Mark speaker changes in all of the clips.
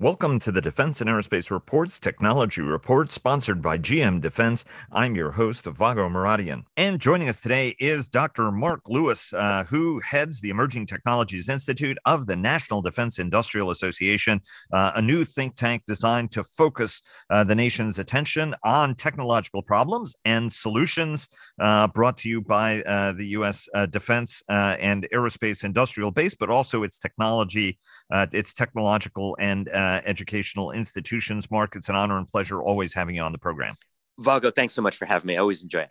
Speaker 1: Welcome to the Defense and Aerospace Reports Technology Report, sponsored by GM Defense. I'm your host, Vago Muradian. And joining us today is Dr. Mark Lewis, uh, who heads the Emerging Technologies Institute of the National Defense Industrial Association, uh, a new think tank designed to focus uh, the nation's attention on technological problems and solutions uh, brought to you by uh, the U.S. Uh, defense and aerospace industrial base, but also its technology, its technological and uh, educational institutions. Mark, it's an honor and pleasure always having you on the program.
Speaker 2: Vago, thanks so much for having me. I always enjoy it.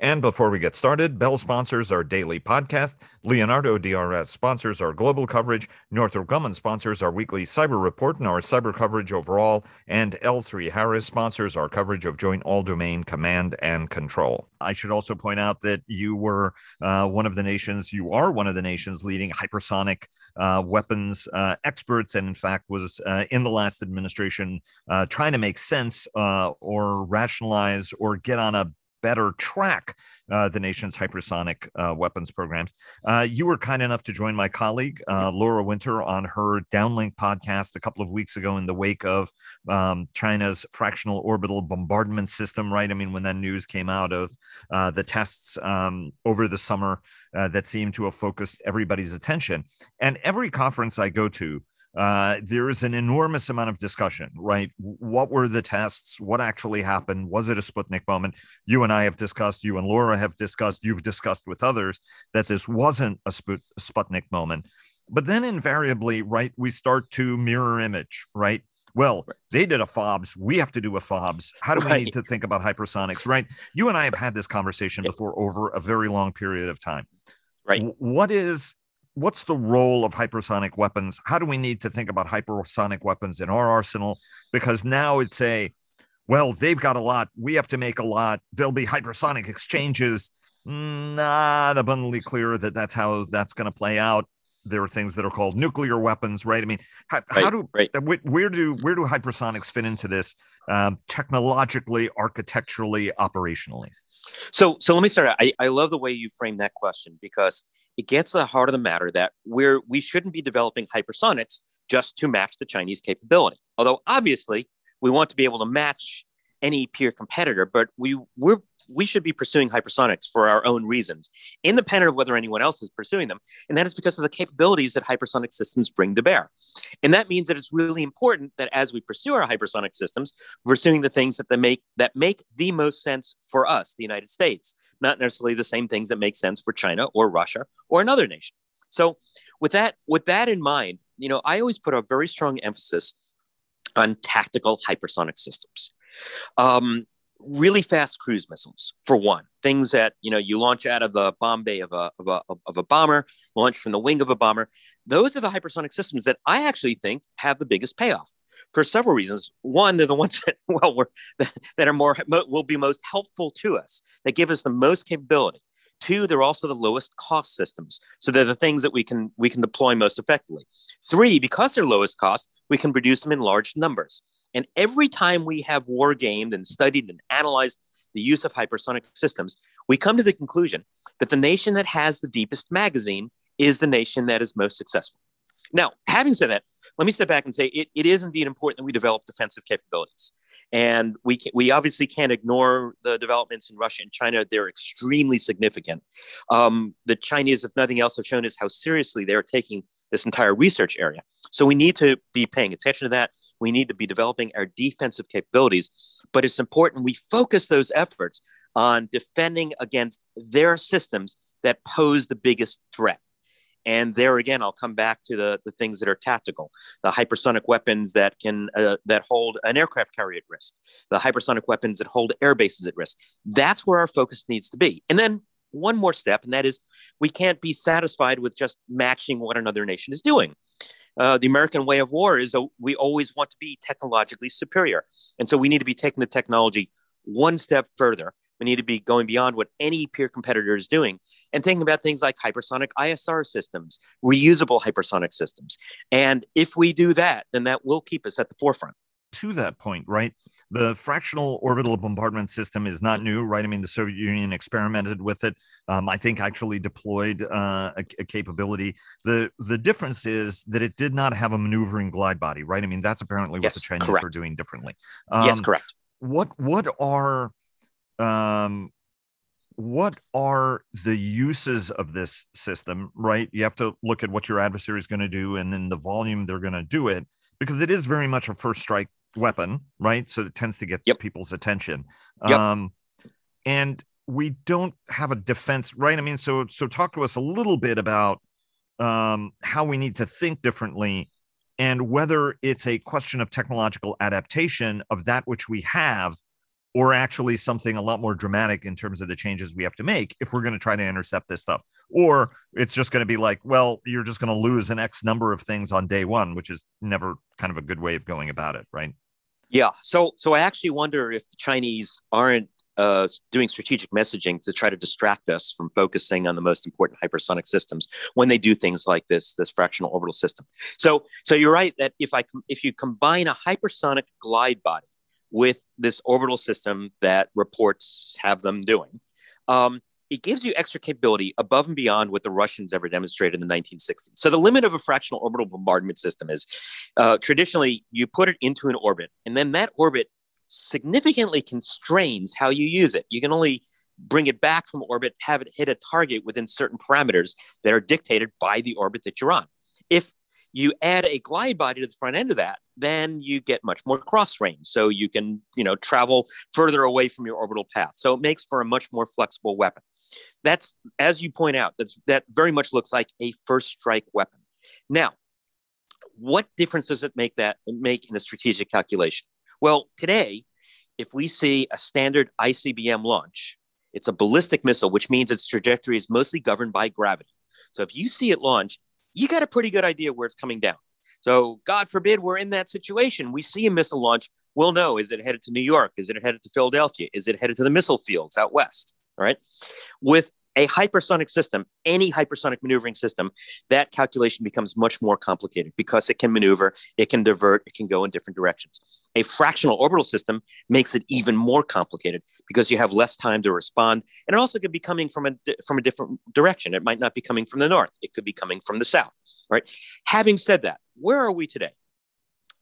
Speaker 1: And before we get started, Bell sponsors our daily podcast. Leonardo DRS sponsors our global coverage. Northrop Grumman sponsors our weekly cyber report and our cyber coverage overall. And L3 Harris sponsors our coverage of joint all domain command and control. I should also point out that you were uh, one of the nations, you are one of the nation's leading hypersonic uh, weapons uh, experts, and in fact was uh, in the last administration uh, trying to make sense uh, or rationalize or get on a better track uh, the nation's hypersonic uh, weapons programs. Uh, you were kind enough to join my colleague, uh, Laura Winter, on her Downlink podcast a couple of weeks ago in the wake of um, China's fractional orbital bombardment system, right? I mean, when that news came out of uh, the tests um, over the summer uh, that seemed to have focused everybody's attention. And every conference I go to, uh, there is an enormous amount of discussion, right? What were the tests? What actually happened? Was it a Sputnik moment? You and I have discussed, you and Laura have discussed, you've discussed with others that this wasn't a Sputnik moment. But then invariably, right, we start to mirror image, right? Well, they did a FOBS. We have to do a FOBS. How do we right. need to think about hypersonics, right? You and I have had this conversation before over a very long period of time.
Speaker 2: Right.
Speaker 1: What is what's the role of hypersonic weapons? How do we need to think about hypersonic weapons in our arsenal? Because now it's a, well, they've got a lot. We have to make a lot. There'll be hypersonic exchanges. Not abundantly clear that that's how that's going to play out. There are things that are called nuclear weapons, right? I mean, how, right, how do right. where do where do hypersonics fit into this um, technologically, architecturally, operationally?
Speaker 2: So, so let me start. I, I love the way you frame that question because it gets to the heart of the matter that we're we shouldn't be developing hypersonics just to match the Chinese capability. Although obviously we want to be able to match any peer competitor, but we we're we should be pursuing hypersonics for our own reasons, independent of whether anyone else is pursuing them. And that is because of the capabilities that hypersonic systems bring to bear. And that means that it's really important that as we pursue our hypersonic systems, we're pursuing the things that make that make the most sense for us, the United States, not necessarily the same things that make sense for China or Russia or another nation. So with that, with that in mind, you know, I always put a very strong emphasis on tactical hypersonic systems. Um, really fast cruise missiles for one. Things that you know you launch out of the bomb bay of a, of a, of a bomber launch from the wing of a bomber. Those are the hypersonic systems that i actually think have the biggest payoff for several reasons. One they're the ones that well that are more will be most helpful to us that give us the most capability Two, they're also the lowest cost systems. So they're the things that we can we can deploy most effectively. Three, because they're lowest cost, we can produce them in large numbers. And every time we have war gamed and studied and analyzed the use of hypersonic systems, we come to the conclusion that the nation that has the deepest magazine is the nation that is most successful. Now, having said that, let me step back and say it, it is indeed important that we develop defensive capabilities. And we, can, we obviously can't ignore the developments in Russia and China. They're extremely significant. Um, the Chinese, if nothing else, have shown us how seriously they're taking this entire research area. So we need to be paying attention to that. We need to be developing our defensive capabilities. But it's important we focus those efforts on defending against their systems that pose the biggest threat. And there again, I'll come back to the, the things that are tactical, the hypersonic weapons that can uh, that hold an aircraft carrier at risk, the hypersonic weapons that hold air bases at risk. That's where our focus needs to be. And then one more step, and that is we can't be satisfied with just matching what another nation is doing. Uh, the American way of war is uh, we always want to be technologically superior. And so we need to be taking the technology one step further we need to be going beyond what any peer competitor is doing and thinking about things like hypersonic ISR systems, reusable hypersonic systems. And if we do that, then that will keep us at the forefront.
Speaker 1: to that point, right? The fractional orbital bombardment system is not new, right? I mean, the Soviet Union experimented with it. Um, I think actually deployed uh, a, a, capability. The the difference is that it did not have a maneuvering glide body, right? I mean, that's apparently yes, what the Chinese
Speaker 2: correct.
Speaker 1: are doing differently.
Speaker 2: Um, yes, correct.
Speaker 1: What what are um, what are the uses of this system right you have to look at what your adversary is going to do and then the volume they're going to do it because it is very much a first strike weapon right so it tends to get yep. people's attention yep. um and we don't have a defense right i mean so so talk to us a little bit about um how we need to think differently and whether it's a question of technological adaptation of that which we have or actually something a lot more dramatic in terms of the changes we have to make if we're going to try to intercept this stuff or it's just going to be like well you're just going to lose an x number of things on day one which is never kind of a good way of going about it right
Speaker 2: yeah so so i actually wonder if the chinese aren't uh, doing strategic messaging to try to distract us from focusing on the most important hypersonic systems when they do things like this this fractional orbital system. So so you're right that if I if you combine a hypersonic glide body with this orbital system that reports have them doing. Um, it gives you extra capability above and beyond what the Russians ever demonstrated in the 1960s. So the limit of a fractional orbital bombardment system is uh, traditionally you put it into an orbit, and then that orbit significantly constrains how you use it. You can only bring it back from orbit, have it hit a target within certain parameters that are dictated by the orbit that you're on. If you add a glide body to the front end of that, then you get much more cross range. So you can, you know, travel further away from your orbital path. So it makes for a much more flexible weapon. That's, as you point out, that's that very much looks like a first strike weapon. Now, what difference does it make that make in a strategic calculation? Well, today, if we see a standard ICBM launch, it's a ballistic missile, which means its trajectory is mostly governed by gravity. So if you see it launch, you got a pretty good idea where it's coming down. So, God forbid we're in that situation. We see a missile launch. We'll know is it headed to New York? Is it headed to Philadelphia? Is it headed to the missile fields out west? All right. With a hypersonic system, any hypersonic maneuvering system, that calculation becomes much more complicated because it can maneuver, it can divert, it can go in different directions. A fractional orbital system makes it even more complicated because you have less time to respond, and it also could be coming from a from a different direction. It might not be coming from the north; it could be coming from the south. Right. Having said that, where are we today?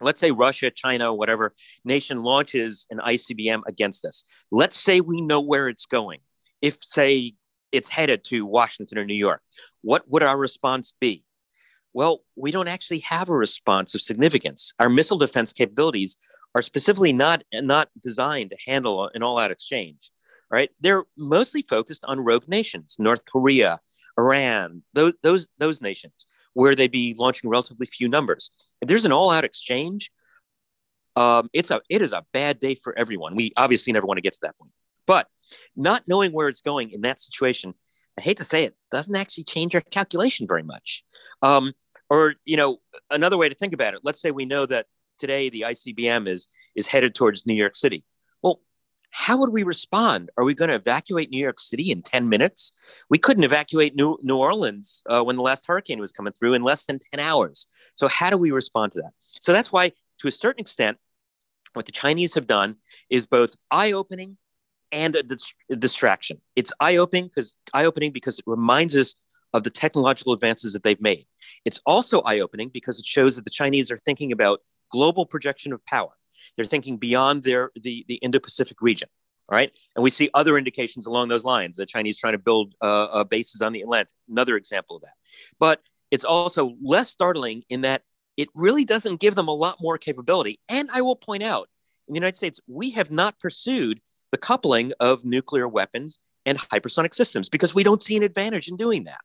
Speaker 2: let's say Russia, China, whatever nation launches an ICBM against us. Let's say we know where it's going. If, say, it's headed to Washington or New York. What would our response be? Well, we don't actually have a response of significance. Our missile defense capabilities are specifically not, not designed to handle an all out exchange, right? They're mostly focused on rogue nations, North Korea, Iran, those, those, those nations, where they'd be launching relatively few numbers. If there's an all out exchange, um, it's a, it is a bad day for everyone. We obviously never want to get to that point. But not knowing where it's going in that situation, I hate to say it, doesn't actually change our calculation very much. Um, or, you know, another way to think about it, let's say we know that today the ICBM is is headed towards New York City. Well, how would we respond? Are we going to evacuate New York City in 10 minutes? We couldn't evacuate New, New Orleans uh, when the last hurricane was coming through in less than 10 hours. So, how do we respond to that? So, that's why, to a certain extent, what the Chinese have done is both eye opening and a, dist- a distraction. It's eye-opening because eye-opening because it reminds us of the technological advances that they've made. It's also eye-opening because it shows that the Chinese are thinking about global projection of power. They're thinking beyond their the, the Indo-Pacific region. All right, and we see other indications along those lines. The Chinese trying to build uh, uh, bases on the Atlantic. Another example of that. But it's also less startling in that it really doesn't give them a lot more capability. And I will point out, in the United States, we have not pursued the coupling of nuclear weapons and hypersonic systems because we don't see an advantage in doing that.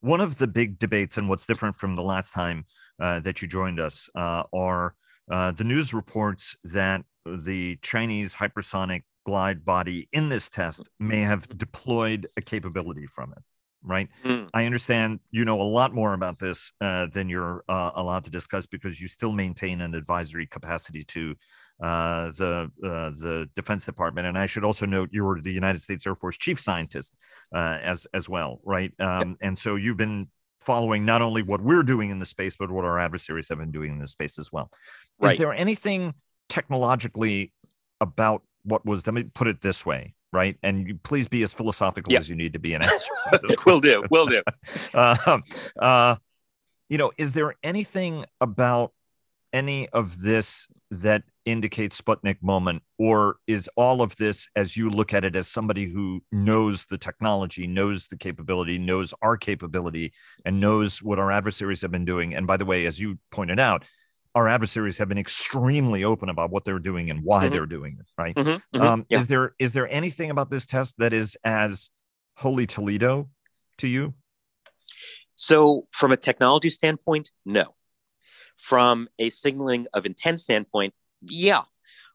Speaker 1: One of the big debates, and what's different from the last time uh, that you joined us, uh, are uh, the news reports that the Chinese hypersonic glide body in this test may have deployed a capability from it right? Mm. I understand you know a lot more about this uh, than you're uh, allowed to discuss because you still maintain an advisory capacity to uh, the uh, the Defense Department, and I should also note you were the United States Air Force chief scientist uh, as as well, right? Um, and so you've been following not only what we're doing in the space, but what our adversaries have been doing in the space as well. Right. Is there anything technologically about what was let me put it this way right and you please be as philosophical
Speaker 2: Yeah.
Speaker 1: as you need to be in answer
Speaker 2: will do. Will do.
Speaker 1: uh, uh, you know, is there anything about any of this that indicates Sputnik moment, or is all of this, as you look at it, as somebody who knows the technology, knows the capability, knows our capability, and knows what our adversaries have been doing? And by the way, as you pointed out, our adversaries have been extremely open about what they're doing and why
Speaker 2: Mhm.
Speaker 1: they're doing it. Right?
Speaker 2: Mhm, mhm,
Speaker 1: Um,
Speaker 2: yeah.
Speaker 1: Is there is there anything about this test that is as holy Toledo to you?
Speaker 2: So, from a technology standpoint, no. From a signaling of intent standpoint, yeah. All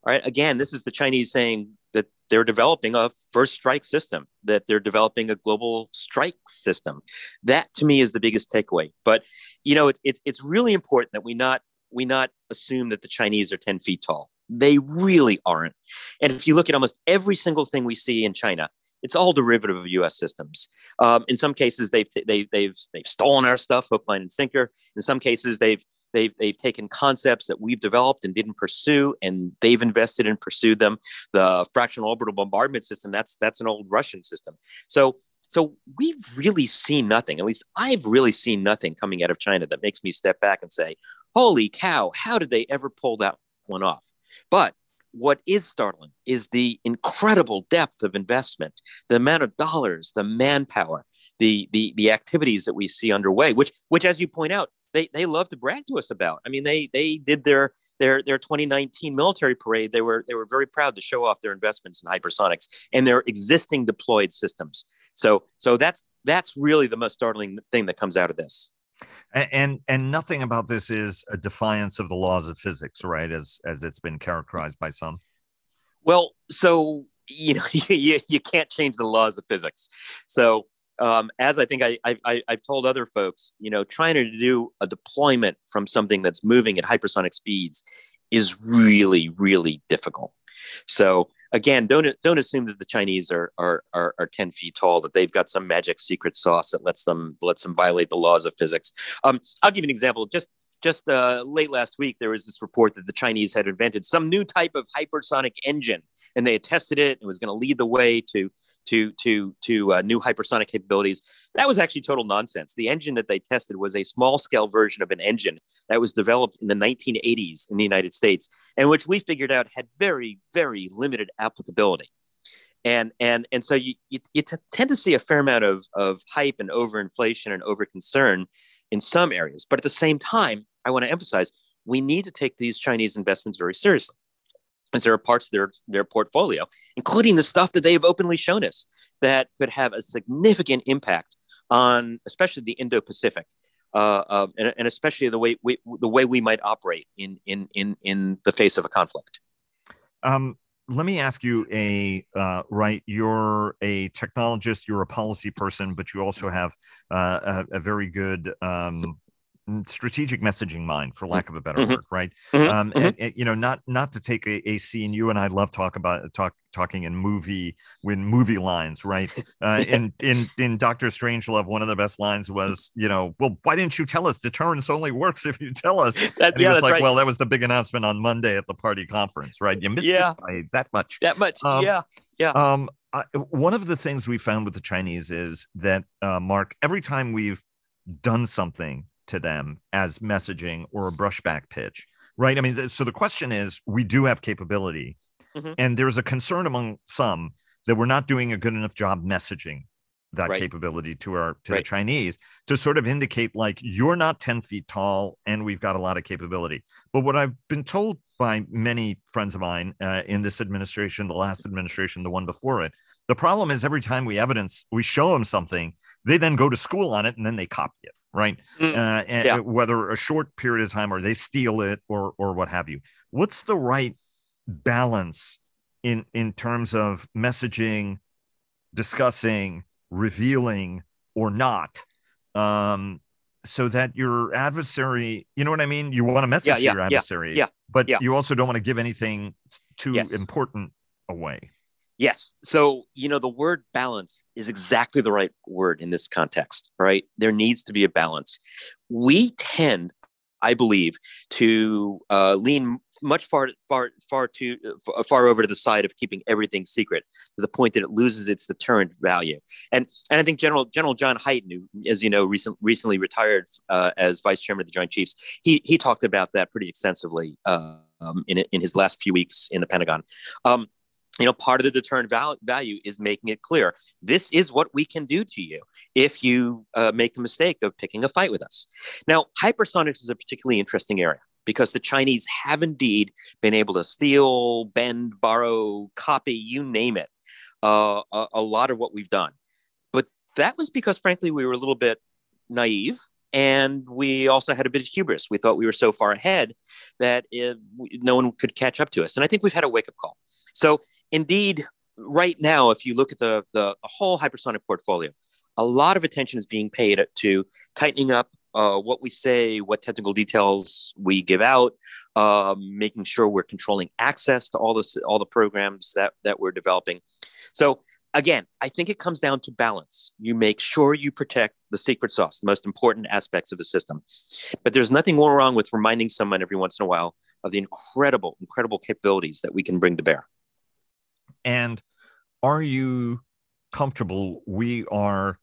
Speaker 2: right. Again, this is the Chinese saying that they're developing a first strike system, that they're developing a global strike system. That to me is the biggest takeaway. But you know, it, it's it's really important that we not we not assume that the Chinese are ten feet tall. They really aren't. And if you look at almost every single thing we see in China, it's all derivative of U.S. systems. Um, in some cases, they've they, they've they've stolen our stuff, hook, line, and sinker. In some cases, they've they've they've taken concepts that we've developed and didn't pursue, and they've invested and pursued them. The fractional orbital bombardment system that's that's an old Russian system. So so we've really seen nothing. At least I've really seen nothing coming out of China that makes me step back and say, "Holy cow! How did they ever pull that one off?" But what is startling is the incredible depth of investment, the amount of dollars, the manpower, the the the activities that we see underway, which which as you point out, they they love to brag to us about. I mean, they they did their their their 2019 military parade. They were they were very proud to show off their investments in hypersonics and their existing deployed systems. So so that's that's really the most startling thing that comes out of this.
Speaker 1: A- And and nothing about this is a defiance of the laws of physics, right? As as it's been characterized by some.
Speaker 2: Well, so you know you, you can't change the laws of physics. So um, as I think I, I, I've told other folks, you know, trying to do a deployment from something that's moving at hypersonic speeds is really really difficult. So again, don't don't assume that the Chinese are are are, are ten feet tall. That they've got some magic secret sauce that lets them lets them violate the laws of physics. Um, I'll give you an example. Just just uh, late last week, there was this report that the Chinese had invented some new type of hypersonic engine, and they had tested it. and was going to lead the way to to to to uh, new hypersonic capabilities. That was actually total nonsense. The engine that they tested was a small scale version of an engine that was developed in the 1980s in the United States, and which we figured out had very very limited applicability. And and and so you you, you t- tend to see a fair amount of of hype and overinflation and over concern in some areas, but at the same time, I want to emphasize we need to take these Chinese investments very seriously. As there are parts of their, their portfolio, including the stuff that they have openly shown us, that could have a significant impact on, especially the Indo-Pacific, uh, uh, and, and especially the way we, the way we might operate in in in in the face of a conflict.
Speaker 1: Um, let me ask you a uh, right. You're a technologist. You're a policy person, but you also have uh, a, a very good um, strategic messaging mind, for lack of a better
Speaker 2: Mhm.
Speaker 1: word, right?
Speaker 2: Mhm,
Speaker 1: Um,
Speaker 2: mhm.
Speaker 1: and, and, you know, not not to take a, a scene. You and I love talk about talk talking in movie when movie lines, right? Uh, in in in Doctor Strangelove, one of the best lines was, you know, well, why didn't you tell us? Deterrence only works if you tell us.
Speaker 2: That,
Speaker 1: And he
Speaker 2: yeah,
Speaker 1: was
Speaker 2: that's
Speaker 1: like,
Speaker 2: right.
Speaker 1: well, that was the big announcement on Monday at the party conference, right? You missed
Speaker 2: Yeah.
Speaker 1: it by that much.
Speaker 2: that much.
Speaker 1: um,
Speaker 2: yeah.
Speaker 1: Um, I, one of the things we found with the Chinese is that, uh, Mark, every time we've done something to them as messaging or a brushback pitch, right? I mean, th- so the question is, we do have capability,
Speaker 2: Mhm.
Speaker 1: and there's a concern among some that we're not doing a good enough job messaging that
Speaker 2: Right.
Speaker 1: capability to our to the Chinese to sort of indicate like you're not 10 feet tall and we've got a lot of capability. But what I've been told by many friends of mine uh, in this administration, the last administration, the one before it, the problem is every time we evidence, we show them something, they then go to school on it and then they copy it, right?
Speaker 2: Mm,
Speaker 1: Uh, and
Speaker 2: yeah.
Speaker 1: whether a short period of time or they steal it or or what have you. What's the right balance in in terms of messaging, discussing, revealing, or not? Um, so that your adversary, you know what I mean? You want to message
Speaker 2: Yeah, yeah,
Speaker 1: your adversary,
Speaker 2: yeah,
Speaker 1: but
Speaker 2: yeah.
Speaker 1: you also don't want to give anything too
Speaker 2: Yes.
Speaker 1: important away.
Speaker 2: Yes. So, you know, the word balance is exactly the right word in this context, right? There needs to be a balance. We tend, I believe, to uh, lean much far far far too far over to the side of keeping everything secret to the point that it loses its deterrent value. And and I think General General John Hyten, who, as you know, recent, recently retired uh, as Vice Chairman of the Joint Chiefs, he he talked about that pretty extensively uh, um, in in his last few weeks in the Pentagon. Um, you know, part of the deterrent val- value is making it clear this is what we can do to you if you uh, make the mistake of picking a fight with us. Now, hypersonics is a particularly interesting area because the Chinese have indeed been able to steal, bend, borrow, copy, you name it, uh, a, a lot of what we've done. But that was because, frankly, we were a little bit naive and we also had a bit of hubris. We thought we were so far ahead that it, no one could catch up to us. And I think we've had a wake up call. So, indeed, right now, if you look at the, the, whole hypersonic portfolio, a lot of attention is being paid to tightening up uh, what we say, what technical details we give out, um, making sure we're controlling access to all the all the programs that that we're developing. So again, I think it comes down to balance. You make sure you protect the secret sauce, the most important aspects of the system. But there's nothing more wrong with reminding someone every once in a while of the incredible, incredible capabilities that we can bring to bear.
Speaker 1: And are you comfortable? We are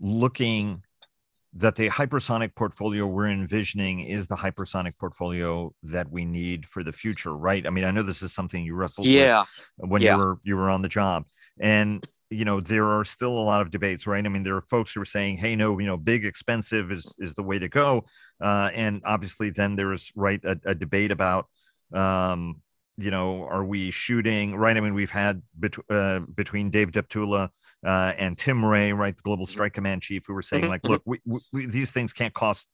Speaker 1: looking that the hypersonic portfolio we're envisioning is the hypersonic portfolio that we need for the future, right? I mean, I know this is something you wrestled
Speaker 2: yeah.
Speaker 1: with when
Speaker 2: yeah.
Speaker 1: you were you were on the job, and you know there are still a lot of debates, right? I mean, there are folks who are saying, "Hey, no, you know, big, expensive is is the way to go," uh, and obviously, then there's right a, a debate about um, you know, are we shooting right? I mean, we've had bet- uh, between Dave Deptula uh, and Tim Ray, right, the Global mm-hmm. Strike Command chief, who were saying mm-hmm. like, look, we, we, these things can't cost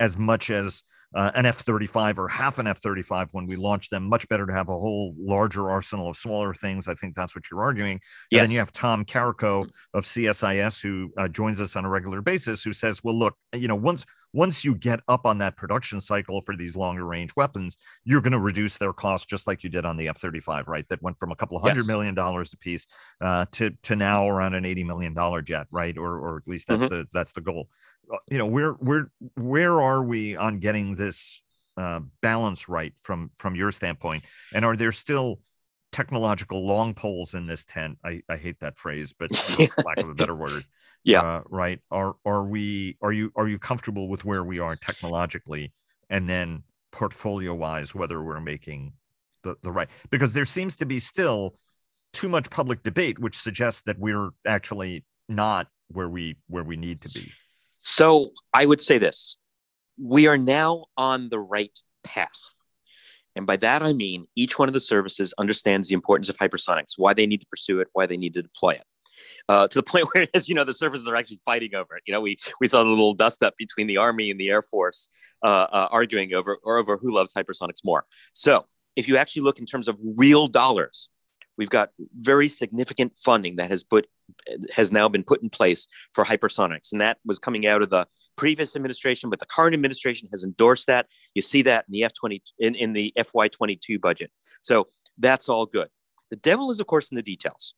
Speaker 1: as much as uh, an F 35 or half an F 35 when we launch them. Much better to have a whole larger arsenal of smaller things. I think that's what you're arguing. Yes. And then you have Tom Karako of CSIS, who uh, joins us on a regular basis, who says, well, look, you know, once once you get up on that production cycle for these longer range weapons, you're going to reduce their cost just like you did on the F 35, right? That went from a couple of hundred yes. million dollars a piece uh, to, to now around an $80 million jet, right? Or, or at least that's mm-hmm. the, that's the goal. Uh, you know, where, where, where are we on getting this uh, balance right from, from your standpoint? And are there still technological long poles in this tent? I, I hate that phrase, but lack of a better word
Speaker 2: yeah
Speaker 1: uh, right are are we are you are you comfortable with where we are technologically and then portfolio wise whether we're making the, the right because there seems to be still too much public debate which suggests that we're actually not where we where we need to be
Speaker 2: so i would say this we are now on the right path and by that i mean each one of the services understands the importance of hypersonics why they need to pursue it why they need to deploy it uh, to the point where, as you know, the services are actually fighting over it. You know, we we saw the little dust up between the Army and the Air Force uh, uh, arguing over or over who loves hypersonics more. So, if you actually look in terms of real dollars, we've got very significant funding that has put has now been put in place for hypersonics and that was coming out of the previous administration but the current administration has endorsed that you see that in the f20 in, in the fy22 budget so that's all good the devil is of course in the details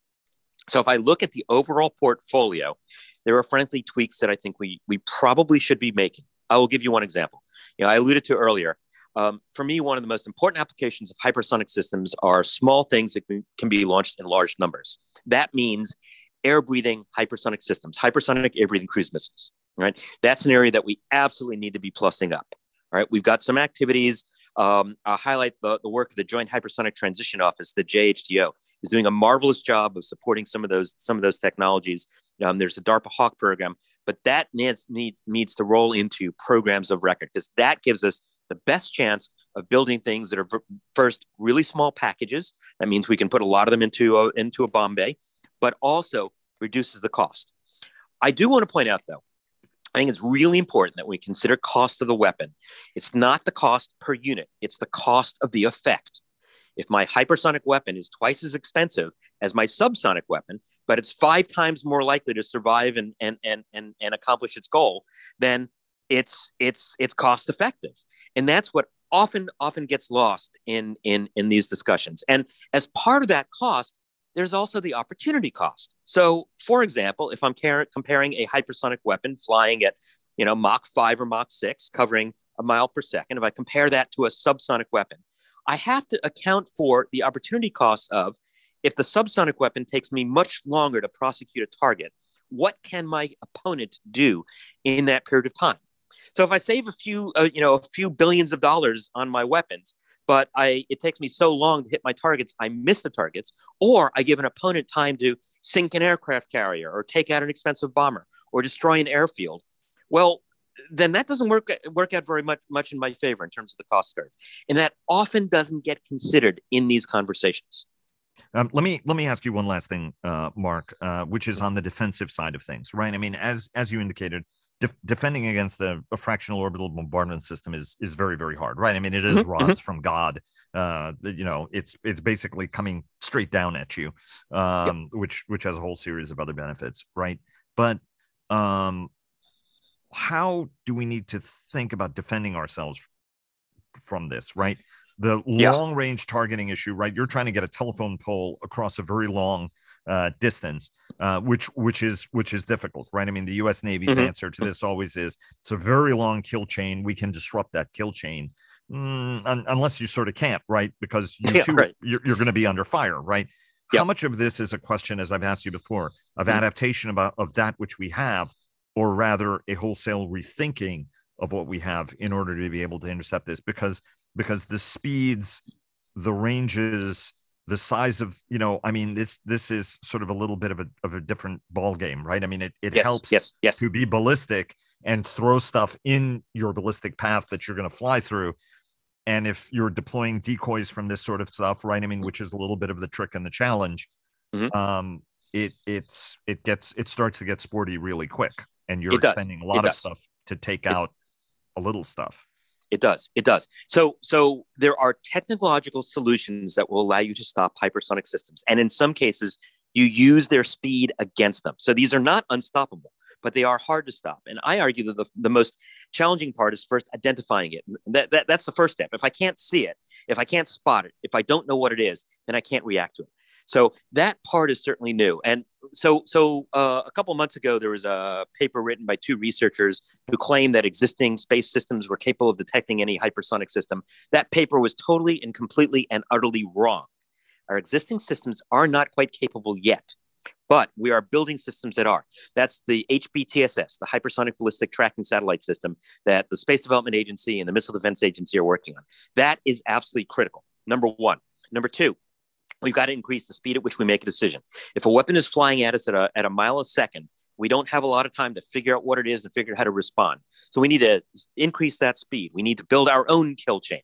Speaker 2: so if I look at the overall portfolio, there are frankly tweaks that I think we we probably should be making. I will give you one example. You know, I alluded to earlier. Um, for me, one of the most important applications of hypersonic systems are small things that can be launched in large numbers. That means air breathing hypersonic systems, hypersonic air breathing cruise missiles. Right, that's an area that we absolutely need to be plussing up. All right, we've got some activities um, I'll highlight the, the work of the Joint Hypersonic Transition Office, the JHTO, is doing a marvelous job of supporting some of those some of those technologies. Um, there's a DARPA HAWC program, but that needs need, needs to roll into programs of record because that gives us the best chance of building things that are first really small packages. That means we can put a lot of them into a, into a bomb bay, but also reduces the cost. I do want to point out though I think it's really important that we consider cost of the weapon. It's not the cost per unit, it's the cost of the effect. If my hypersonic weapon is twice as expensive as my subsonic weapon, but it's five times more likely to survive and, and, and, and, and accomplish its goal, then it's, it's, it's cost effective. And that's what often, often gets lost in, in, in these discussions. And as part of that cost, there's also the opportunity cost. So, for example, if I'm car- comparing a hypersonic weapon flying at, you know, Mach 5 or Mach 6, covering a mile per second, if I compare that to a subsonic weapon, I have to account for the opportunity cost of if the subsonic weapon takes me much longer to prosecute a target, what can my opponent do in that period of time? So if I save a few, uh, you know, a few billions of dollars on my weapons, but I it takes me so long to hit my targets, I miss the targets, or I give an opponent time to sink an aircraft carrier or take out an expensive bomber or destroy an airfield. Well, then that doesn't work work out very much much in my favor in terms of the cost curve, and that often doesn't get considered in these conversations.
Speaker 1: Um, let me let me ask you one last thing, uh, Mark, uh, which is on the defensive side of things, right? I mean, as as you indicated, def- defending against a, a, fractional orbital bombardment system is is very very hard, right? I mean, it is mm-hmm. rods mm-hmm. from God. Uh, you know, it's it's basically coming straight down at you, um, yep. which which has a whole series of other benefits, right? But um, how do we need to think about defending ourselves from this, right? The yeah. long range targeting issue, right? You're trying to get a telephone pole across a very long uh, distance, uh, which which is which is difficult, right? I mean, the U.S. Navy's mm-hmm. answer to this always is it's a very long kill chain. We can disrupt that kill chain, mm, un- unless you sort of can't, right? Because you yeah, too, right. you're, you're going to be under fire, right? Yep. How much of this is a question, as I've asked you before, of mm-hmm. adaptation about of that which we have, or rather a wholesale rethinking of what we have in order to be able to intercept this? Because because the speeds, the ranges, the size of you know i mean this this is sort of a little bit of a, of a different ball game right i mean it, it
Speaker 2: yes,
Speaker 1: helps
Speaker 2: yes, yes.
Speaker 1: to be ballistic and throw stuff in your ballistic path that you're going to fly through and if you're deploying decoys from this sort of stuff right i mean which is a little bit of the trick and the challenge mm-hmm. um it it's it gets it starts to get sporty really quick and you're spending a lot it of does. stuff to take it, out a little stuff
Speaker 2: it does. It does. So, so there are technological solutions that will allow you to stop hypersonic systems, and in some cases, you use their speed against them. So these are not unstoppable, but they are hard to stop. And I argue that the, the most challenging part is first identifying it. That, that, that's the first step. If I can't see it, if I can't spot it, if I don't know what it is, then I can't react to it. So that part is certainly new. And so, so uh, a couple months ago, there was a paper written by two researchers who claimed that existing space systems were capable of detecting any hypersonic system. That paper was totally and completely and utterly wrong. Our existing systems are not quite capable yet but we are building systems that are. That's the HBTSS, the Hypersonic Ballistic Tracking Satellite System that the Space Development Agency and the Missile Defense Agency are working on. That is absolutely critical. Number one. Number two, we've got to increase the speed at which we make a decision. If a weapon is flying at us at a, at a mile a second, we don't have a lot of time to figure out what it is and figure out how to respond. So we need to increase that speed. We need to build our own kill chain.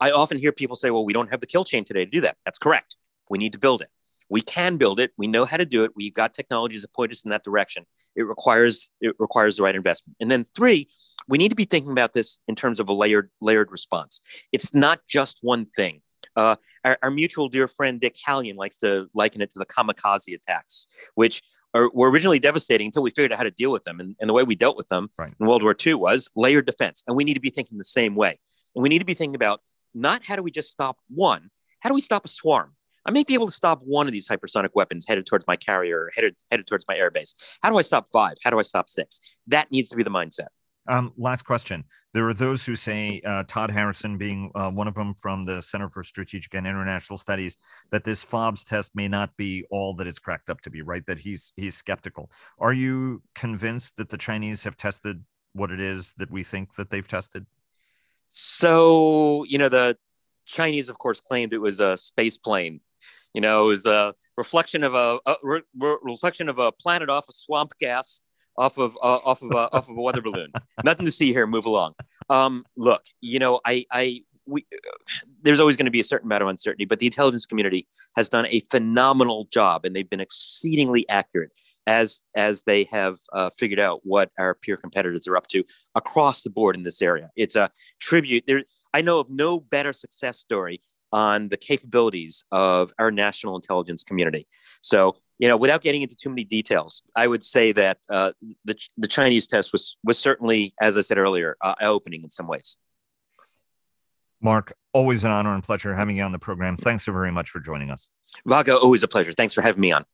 Speaker 2: I often hear people say, well, we don't have the kill chain today to do that. That's correct. We need to build it. We can build it. We know how to do it. We've got technologies that point us in that direction. It requires it requires the right investment. And then three, we need to be thinking about this in terms of a layered layered response. It's not just one thing. Uh, our, our, mutual dear friend Dick Hallion likes to liken it to the kamikaze attacks, which are, were originally devastating until we figured out how to deal with them. And, and the way we dealt with them right. in World War II was layered defense. And we need to be thinking the same way. And we need to be thinking about not how do we just stop one, how do we stop a swarm? I may be able to stop one of these hypersonic weapons headed towards my carrier, headed headed towards my airbase. How do I stop five? How do I stop six? That needs to be the mindset.
Speaker 1: Um, last question. There are those who say, uh, Todd Harrison being uh, one of them from the Center for Strategic and International Studies, that this FOBS test may not be all that it's cracked up to be. Right? That he's he's skeptical. Are you convinced that the Chinese have tested what it is that we think that they've tested?
Speaker 2: So you know the Chinese, of course, claimed it was a space plane. You know, it was a reflection of a, a re- reflection of a planet off of swamp gas off of uh, off of uh, off of a weather balloon. Nothing to see here. Move along. Um, look, you know, I I we there's always going to be a certain amount of uncertainty, but the intelligence community has done a phenomenal job, and they've been exceedingly accurate as as they have uh, figured out what our peer competitors are up to across the board in this area. It's a tribute. There, I know of no better success story on the capabilities of our national intelligence community. So you know, without getting into too many details, I would say that uh, the the Chinese test was was certainly, as I said earlier, uh, opening in some ways.
Speaker 1: Mark, always an honor and pleasure having you on the program. Thanks so very much for joining us.
Speaker 2: Vago, always a pleasure. Thanks for having me on.